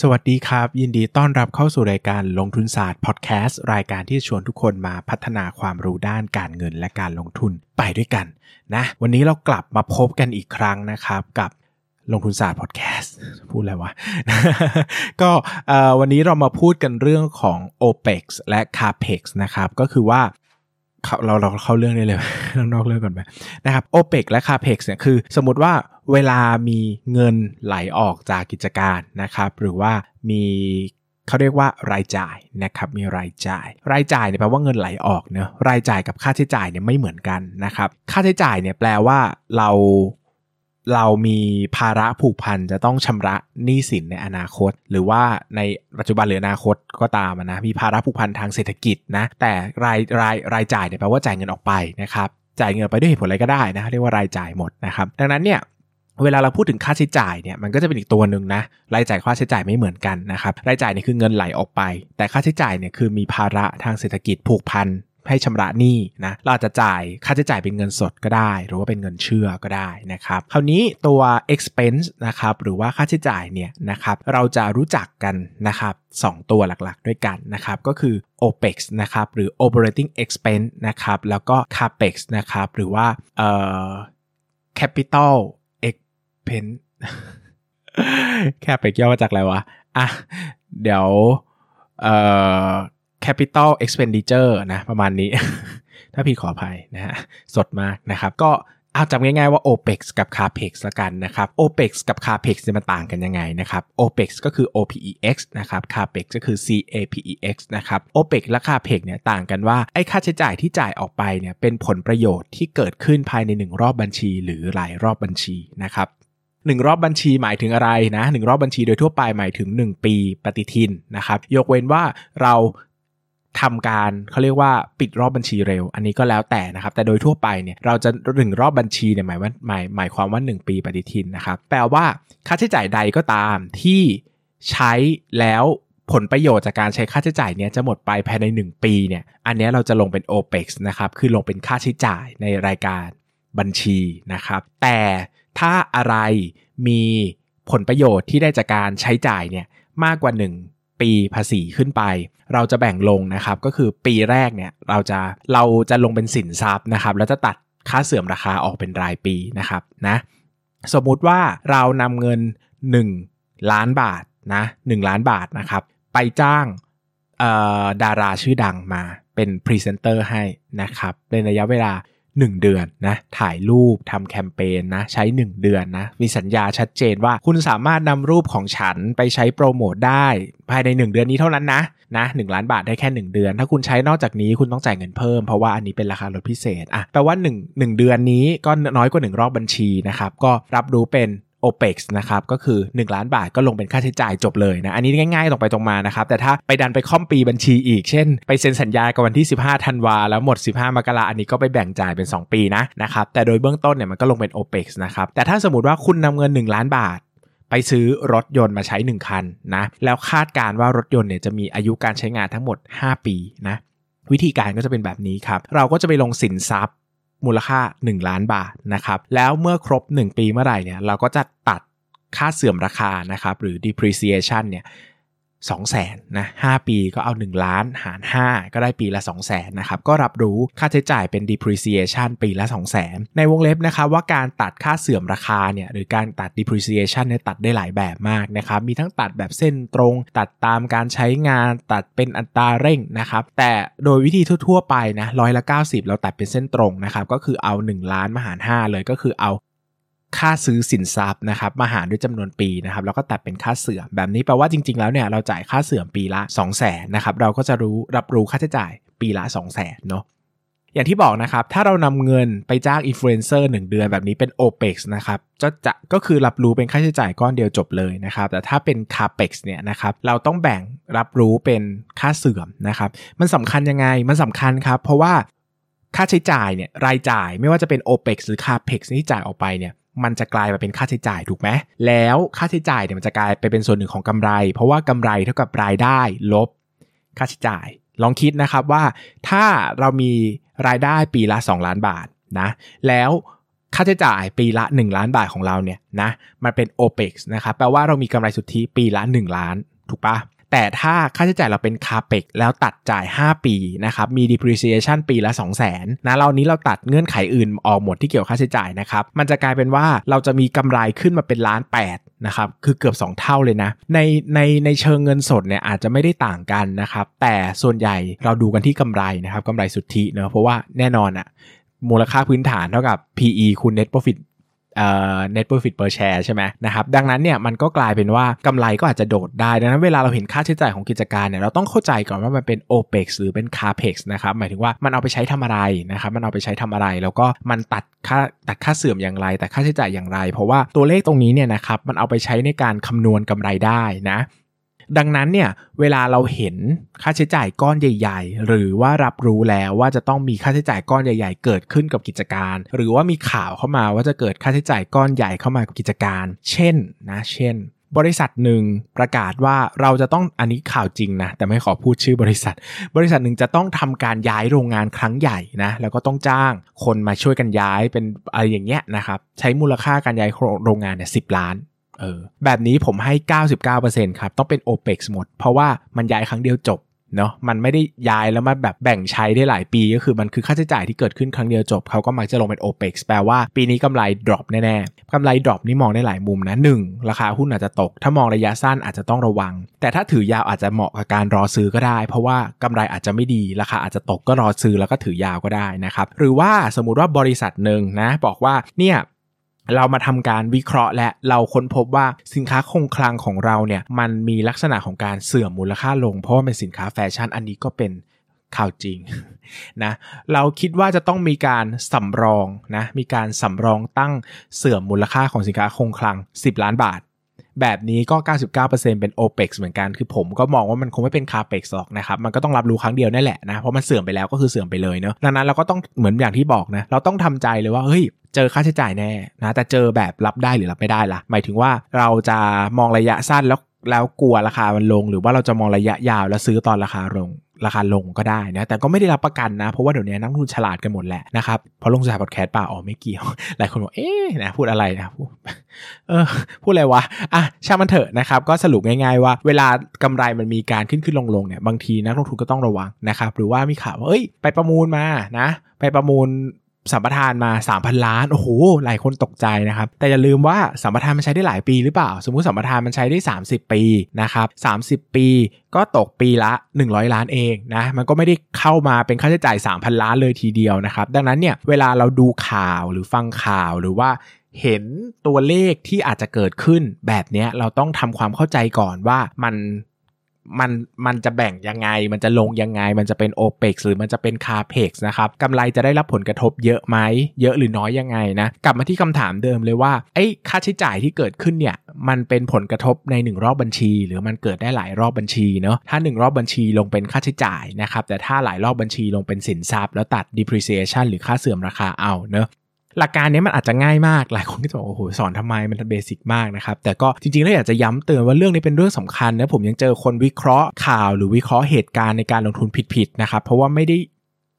สวัสดีครับ ยินดีต้อนรับเข้าสู่รายการลงทุนศาสตร์พอดแคสต์รายการที่ชวนทุกคนมาพัฒนาความรู้ด้านการเงินและการลงทุนไปด้วยกันนะวันนี้เรากลับมาพบกันอีกครั้งนะครับกับลงทุนศาสตร์พอดแคสต์พูดอะไรวะ ก็วันนี้เรามาพูดกันเรื่องของ OPEX และ CAPEX นะครับก็คือว่าเราเราเข้าเรื่องได้เลยนอกเรื่องก่อนไปนะครับ OPEX และ CAPEX เนี่ยคือสมมติว่า เวลามีเงินไหลออกจากกิจการนะครับ หรือว่ามีเขาเรียกว่ารายจ่ายนะครับมีรายจ่าย รายจ่ายเนี่ยแปลว่าเงินไหลออกเนะรายจ่ายกับค่าใช้จ่ายเนี่ยไม่เหมือนกันนะครับ ค่าใช้จ่ายเนี่ยแปลว่าเราเรามีภาระผูกพันจะต้องชำระหนี้สินในอนาคต หรือว่าในปัจจุบันหรืออนาคตก็ตามนะมีภาระผูกพันทางเศรษฐกิจนะแต่รายรายรายจ่ายเนี่ยแปลว่าจ่ายเงินออกไปนะครับจ่ายเงินไปด้วยเหตุผลอะไรก็ได้นะเรียกว่ารายจ่ายหมดนะครับดังนั้นเนี่ย เวลาเราพูดถึงค่าใช้จ่ายเนี่ยมันก็จะเป็นอีกตัวหนึ่งนะรายจ่ายค่าใช้จ่ายไม่เหมือนกันนะครับรายจ่ายเนี่ยคือเงินไหลออกไป แต่ค่าใช้จ่ายเนี่ยคือมีภาระทางเศรษฐกิจผูกพันให้ชำระหนี้นะเราจะจ่ายค่าใช้จ่ายเป็นเงินสดก็ได้ หรือว่าเป็นเงินเชื่อก็ได้นะครับคราวนี้ตัว expense นะครับหรือว่าค่าใช้จ่ายเนี่ยนะครับเราจะรู้จักกันนะครับ2ตัวหลักๆ ด้วยกันนะครับก็คือ OPEX นะครับหรือ operating expense นะครับแล้วก็ CAPEX นะครับหรือว่าเอ่อ capital expense CAPEX ย่อมาจากอะไรวะ อะ เดี๋ยว เอ่อ capital expenditure นะ ประมาณนี้ ถ้าพี่ขออภัยนะฮะ สดมากนะครับ ก็เอาจำง่ายๆว่า OPEX กับ CAPEX ละกันนะครับ OPEX กับ CAPEX จะมันต่างกันยังไงนะครับ OPEX ก็คือ OPEX นะครับ CAPEX ก็คือ CAPEX นะครับ OPEX และ CAPEX เนี่ยต่างกันว่าไอ้ค่าใช้จ่ายที่จ่ายออกไปเนี่ยเป็นผลประโยชน์ที่เกิดขึ้นภายใน 1 รอบบัญชี หรือหลายรอบบัญชีนะครับ หนึ่งรอบบัญชีหมายถึงอะไรนะหนึ่งรอบบัญชีโดยทั่วไปหมายถึง 1 ปีปฏิทินนะครับ ยกเว้นว่าเราทำการเขาเรียกว่าปิดรอบบัญชีเร็ว อันนี้ก็แล้วแต่นะครับ แต่โดยทั่วไปเนี่ยเราจะหนึ่งรอบบัญชีเนี่ยหมายว่าหมายหมายความว่า 1 ปีปฏิทินนะครับ แปลว่าค่าใช้จ่ายใดก็ตามที่ใช้แล้วผลประโยชน์จากการใช้ค่าใช้จ่ายเนี่ยจะหมดไปภายใน 1 ปีเนี่ย อันนี้เราจะลงเป็น OPEX นะครับ คือลงเป็นค่าใช้จ่ายในรายการบัญชีนะครับ แต่ ถ้าอะไรมีผลประโยชน์ที่ได้จากการใช้จ่ายเนี่ยมากกว่า 1 ปีภาษีขึ้นไป เราจะแบ่งลงนะครับ ก็คือปีแรกเนี่ยเราจะเราจะลงเป็นสินทรัพย์นะครับ แล้วจะตัดค่าเสื่อมราคาออกเป็นรายปีนะครับนะสมมุติว่าเรานำเงิน 1 ล้านบาทนะ1ล้านบาทนะครับ ไปจ้างดาราชื่อดังมาเป็นพรีเซนเตอร์ให้นะครับในระยะเวลา 1 เดือนนะถ่ายรูปทำแคมเปญนะใช้ 1 เดือนนะมีสัญญาชัดเจนว่าคุณสามารถนำรูปของฉันไปใช้โปรโมทได้ภายใน 1 เดือนนี้เท่านั้นนะนะล้านบาทได้แค่ 1 เดือน ถ้าคุณใช้นอกจากนี้คุณต้องจ่ายเงินเพิ่มเพราะว่าอันนี้เป็นราคาลดพิเศษอะแปลว่า 1 1 เดือนนี้ก็น้อยกว่า 1 รอบบัญชีนะครับก็รับรู้เป็น OPEX นะครับก็คือ 1 ล้านบาทก็ลงเป็นค่าใช้จ่ายจบเลยนะอันนี้ง่ายๆตรงไปตรงมานะครับแต่ถ้าไปดันไปคร่อมปีบัญชีอีก เช่น ไปเซ็นสัญญากับวันที่ 15ธันวาแล้วหมด 15มกราอันนี้ก็ไปแบ่งจ่ายเป็น 2 ปีนะนะครับแต่โดยเบื้องต้นเนี่ยมันก็ลงเป็น OPEX นะครับแต่ถ้าสมมติว่าคุณนำเงิน 1 ล้านบาทไปซื้อรถยนต์มาใช้ 1 คันนะ แล้วคาดการว่ารถยนต์เนี่ยจะมีอายุการใช้งานทั้งหมด 5 ปีนะ วิธีการก็จะเป็นแบบนี้ครับ เราก็จะไปลงสินทรัพย์ มูลค่า 1 ล้านบาทนะครับแล้วเมื่อครบ 1 ปีเมื่อไหร่เนี่ยเราก็จะตัดค่าเสื่อมราคานะครับหรือ depreciation เนี่ย สองแสนนะหปีก็เอา 1 ล้านหาร 5 ก็ได้ปีละ 2 0 0แสนนะครับก็รับรู้ค่าใช้จ่ายเป็น depreciation ปีละ 2 0 0แสนในวงเล็บนะครับว่าการตัดค่าเสื่อมราคาเนี่ยหรือการตัด depreciation เนี่ยตัดได้หลายแบบมากนะครับมีทั้งตัดแบบเส้นตรง ตัดตามการใช้งานตัดเป็นอัตราเร่งนะครับแต่โดยวิธีทั่ว ๆ ไปนะร้อยละ 90 เราตัดเป็นเส้นตรงนะครับก็คือเอา 1 ล้านมาหาร 5 เลยก็คือเอา ค่าซื้อสินทรัพย์นะครับมาหารด้วยจำนวนปีนะครับแล้วก็ตัดเป็นค่าเสื่อมแบบนี้แปลว่าจริง ๆ แล้วเนี่ยเราจ่ายค่าเสื่อมปีละ 2 0 0แสนนะครับเราก็จะรู้รับรู้ค่าใช้จ่ายปีละ 2 0 0แสนเนาะอย่างที่บอกนะครับ ถ้าเรานำเงินไปจ้างอินฟลูเอนเซอร์1เดือนแบบนี้เป็น OPEX นะครับจะจะก็คือรับรู้เป็นค่าใช้จ่ายก้อนเดียวจบเลยนะครับ แต่ถ้าเป็น CAPEX เนี่ยนะครับเราต้องแบ่งรับรู้เป็นค่าเสื่อมนะครับ มันสำคัญยังไงมันสำคัญครับ เพราะว่าค่าใช้จ่ายเนี่ยรายจ่ายไม่ว่าจะเป็น OPEX หรือ CAPEX ที่จ่ายออกไปเนี่ย มันจะกลายมาเป็นค่าใช้จ่ายถูกไหมแล้วค่าใช้จ่ายเนี่ยมันจะกลายไปเป็นส่วนหนึ่งของกำไร เพราะว่ากำไรเท่ากับรายได้ลบ ค่าใช้จ่าย ลองคิดนะครับว่าถ้าเรามีรายได้ปีละ 2 ล้านบาทนะแล้วค่าใช้จ่ายปีละ 1 ล้านบาทของเราเนี่ยนะมันเป็น OPEX นะครับแปลว่าเรามีกำไรสุทธิปีละ 1 ล้านถูกปะ แต่ถ้าค่าใช้จ่ายเราเป็นคาเปกแล้วตัดจ่าย 5 ปีนะครับ มี depreciation ปีละ 2 0 0 0 0นนะเรานี้เราตัดเงื่อนไขอื่นออกหมดที่เกี่ยวกับค่าใช้จ่ายนะครับ มันจะกลายเป็นว่าเราจะมีกำไรขึ้นมาเป็นล้าน8นะครับ คือเกือบ 2 เท่าเลยนะ ในในในเชิงเงินสดเนี่ยอาจจะไม่ได้ต่างกันนะครับ แต่ส่วนใหญ่เราดูกันที่กำไรนะครับกำไรสุทธิเนะเพราะว่าแน่นอนอะมูลค่าพื้นฐานเท่ากับ PE คูณ net profit net profit per share ใช่ไหมนะครับดังนั้นเนี่ยมันก็กลายเป็นว่ากำไรก็อาจจะโดดได้ ดังนั้นเวลาเราเห็นค่าใช้จ่ายของกิจการเนี่ยเราต้องเข้าใจก่อนว่ามันเป็น OPEX หรือเป็น CAPEX นะครับหมายถึงว่ามันเอาไปใช้ทำอะไรนะครับมันเอาไปใช้ทำอะไร แล้วก็มันตัดค่าตัดค่าเสื่อมอย่างไร แต่ค่าใช้จ่ายอย่างไร เพราะว่าตัวเลขตรงนี้เนี่ยนะครับมันเอาไปใช้ในการคำนวณกำไรได้นะ ดังนั้นเนี่ยเวลาเราเห็นค่าใช้จ่ายก้อนใหญ่ ๆ หรือว่ารับรู้แล้วว่าจะต้องมีค่าใช้จ่ายก้อนใหญ่ ๆ เกิดขึ้นกับกิจการ หรือว่ามีข่าวเข้ามาว่าจะเกิดค่าใช้จ่ายก้อนใหญ่เข้ามากับกิจการ เช่นนะเช่น บริษัทหนึ่งประกาศว่าเราจะต้องอันนี้ข่าวจริงนะแต่ไม่ขอพูดชื่อบริษัท บริษัทหนึ่งจะต้องทำการย้ายโรงงานครั้งใหญ่นะแล้วก็ต้องจ้างคนมาช่วยกันย้ายเป็นอะไรอย่างเงี้ยนะครับใช้มูลค่าการย้ายโรงงานเนี่ยสิล้าน เออแบบนี้ผมให้ 99%ครับ ต้องเป็น OPEX หมด เพราะว่ามันย้ายครั้งเดียวจบเนาะมันไม่ได้ย้ายแล้วมาแบบแบ่งใช้ได้หลายปี ก็คือมันคือค่าใช้จ่ายที่เกิดขึ้นครั้งเดียวจบ เขาก็มักจะลงเป็น OPEX แปลว่าปีนี้กำไร drop แน่ๆกำไร drop นี่มองได้หลายมุมนะ 1. ราคาหุ้นอาจจะตก ถ้ามองระยะสั้นอาจจะต้องระวัง แต่ถ้าถือยาวอาจจะเหมาะกับการรอซื้อก็ได้ เพราะว่ากำไรอาจจะไม่ดี ราคาอาจจะตกก็รอซื้อแล้วก็ถือยาวก็ได้นะครับหรือว่าสมมุติว่าบริษัทหนึ่งนะบอกว่าเนี่ย เรามาทำการวิเคราะห์ และเราค้นพบว่าสินค้าคงคลังของเราเนี่ยมันมีลักษณะของการเสื่อมมูลค่าลง เพราะว่าเป็นสินค้าแฟชั่นอันนี้ก็เป็นข่าวจริงนะเราคิดว่าจะต้องมีการสำรองนะมีการสำรองตั้งเสื่อมมูลค่าของสินค้าคงคลัง 10 ล้านบาท แบบนี้ก็ 99%เป็น OPEX เหมือนกัน คือผมก็มองว่ามันคงไม่เป็น CAPEX หรอกนะครับ มันก็ต้องรับรู้ครั้งเดียวนั่นแหละนะ เพราะมันเสื่อมไปแล้วก็คือเสื่อมไปเลยเนาะดังนั้นเราก็ต้องเหมือนอย่างที่บอกนะ เราต้องทำใจเลยว่า เฮ้ย เจอค่าใช้จ่ายแน่นะแต่เจอแบบรับได้หรือรับไม่ได้ล่ะ หมายถึงว่าเราจะมองระยะสั้นแล้วแล้วกลัวราคามันลง หรือว่าเราจะมองระยะยาวแล้วซื้อตอนราคาลงราคาลงก็ได้นะ แต่ก็ไม่ได้รับประกันนะ เพราะว่าเดี๋ยวนี้นักลงทุนฉลาดกันหมดแหละนะครับ พอลงสายพอดแคสต์ป่าอ๋อไม่เกี่ยว หลายคนบอก เอ๊ะนะพูดอะไรนะเออพูดอะไรวะ อะช่างมันเถอะนะครับ ก็สรุปง่ายๆว่า เวลากำไรมันมีการขึ้นขึ้นลงลงเนี่ย บางทีนักลงทุนก็ต้องระวังนะครับ หรือว่ามีข่าวว่าเอ้ย ไปประมูลมานะ ไปประมูล สัมปทานมา 3,000 ล้าน โอ้โห หลายคนตกใจนะครับ แต่อย่าลืมว่าสัมปทานมันใช้ได้หลายปีหรือเปล่า สมมุติสัมปทานมันใช้ได้ 30 ปีนะครับ30 ปีก็ตกปีละ 100 ล้านเองนะ มันก็ไม่ได้เข้ามาเป็นค่าใช้จ่าย 3,000 ล้านเลยทีเดียวนะครับ ดังนั้นเนี่ย เวลาเราดูข่าวหรือฟังข่าวหรือว่าเห็นตัวเลขที่อาจจะเกิดขึ้นแบบนี้เราต้องทำความเข้าใจก่อนว่ามัน มันมันจะแบ่งยังไง มันจะลงยังไง มันจะเป็น o p e x หรือมันจะเป็น CAPEX นะครับกำไรจะได้รับผลกระทบเยอะไหม เยอะหรือน้อยยังไงนะ กลับมาที่คำถามเดิมเลยว่าไอ้ค่าใช้จ่ายที่เกิดขึ้นเนี่ย มันเป็นผลกระทบใน 1 รอบบัญชี หรือมันเกิดได้หลายรอบบัญชีเนาะ ถ้า 1 รอบบัญชีลงเป็นค่าใช้จ่ายนะครับ แต่ถ้าหลายรอบบัญชีลงเป็นสินทรัพย์แล้วตัด depreciation หรือค่าเสื่อมราคาเอาเนาะ หลักการนี้มันอาจจะง่ายมากหลายคนก็จะบอกโอ้โหสอนทำไมมันเบสิกมากนะครับแต่ก็จริงๆแล้วอยากจะย้ำเตือนว่าเรื่องนี้เป็นเรื่องสำคัญนะผมยังเจอคนวิเคราะห์ข่าวหรือวิเคราะห์เหตุการณ์ในการลงทุนผิดๆนะครับเพราะว่าไม่ได้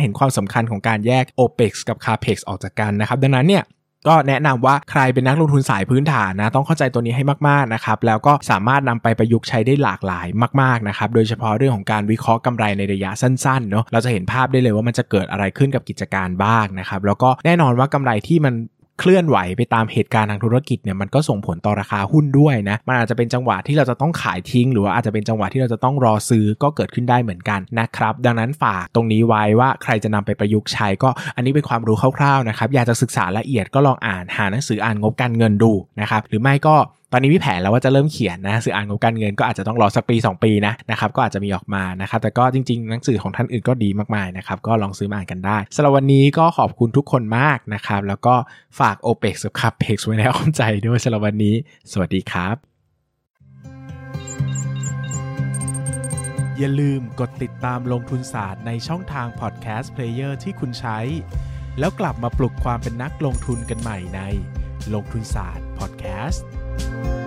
เห็นความสำคัญของการแยก OPEX กับ CAPEX ออกจากกันนะครับ ดังนั้นเนี่ย ก็แนะนำว่าใครเป็นนักลงทุนสายพื้นฐานนะต้องเข้าใจตัวนี้ให้มากๆนะครับแล้วก็สามารถนำไปประยุกต์ใช้ได้หลากหลายมากๆนะครับโดยเฉพาะเรื่องของการวิเคราะห์กำไรในระยะสั้นๆเนาะเราจะเห็นภาพได้เลยว่ามันจะเกิดอะไรขึ้นกับกิจการบ้างนะครับแล้วก็แน่นอนว่ากำไรที่มัน เคลื่อนไหวไปตามเหตุการณ์ทางธุรกิจเนี่ยมันก็ส่งผลต่อราคาหุ้นด้วยนะมันอาจจะเป็นจังหวะที่เราจะต้องขายทิ้ง หรือว่าอาจจะเป็นจังหวะที่เราจะต้องรอซื้อก็เกิดขึ้นได้เหมือนกันนะครับ ดังนั้นฝากตรงนี้ไว้ว่าใครจะนำไปประยุกต์ใช้ก็อันนี้เป็นความรู้คร่าวๆนะครับอยากจะศึกษาละเอียดก็ลองอ่านหาหนังสืออ่านงบการเงินดูนะครับหรือไม่ก็ ตอนนี้มีแผนแล้วว่าจะเริ่มเขียนนะสื่ออ่านงบการเงินก็อาจจะต้องรอสักปี 2 ปีนะนะครับก็อาจจะมีออกมานะครับแต่ก็จริงๆ หนังสือของท่านอื่นก็ดีมากๆนะครับก็ลองซื้อมาอ่านกันได้สำหรับวันนี้ก็ขอบคุณทุกคนมากนะครับแล้วก็ฝาก OPEX กับ CAPEX ไว้ในอ้อมใจด้วยสำหรับวันนี้ สวัสดีครับ อย่าลืมกดติดตามลงทุนศาสตร์ในช่องทางพอดแคสต์เพลเยอร์ที่คุณใช้ แล้วกลับมาปลุกความเป็นนักลงทุนกันใหม่ในลงทุนศาสตร์พอดแคสต์ you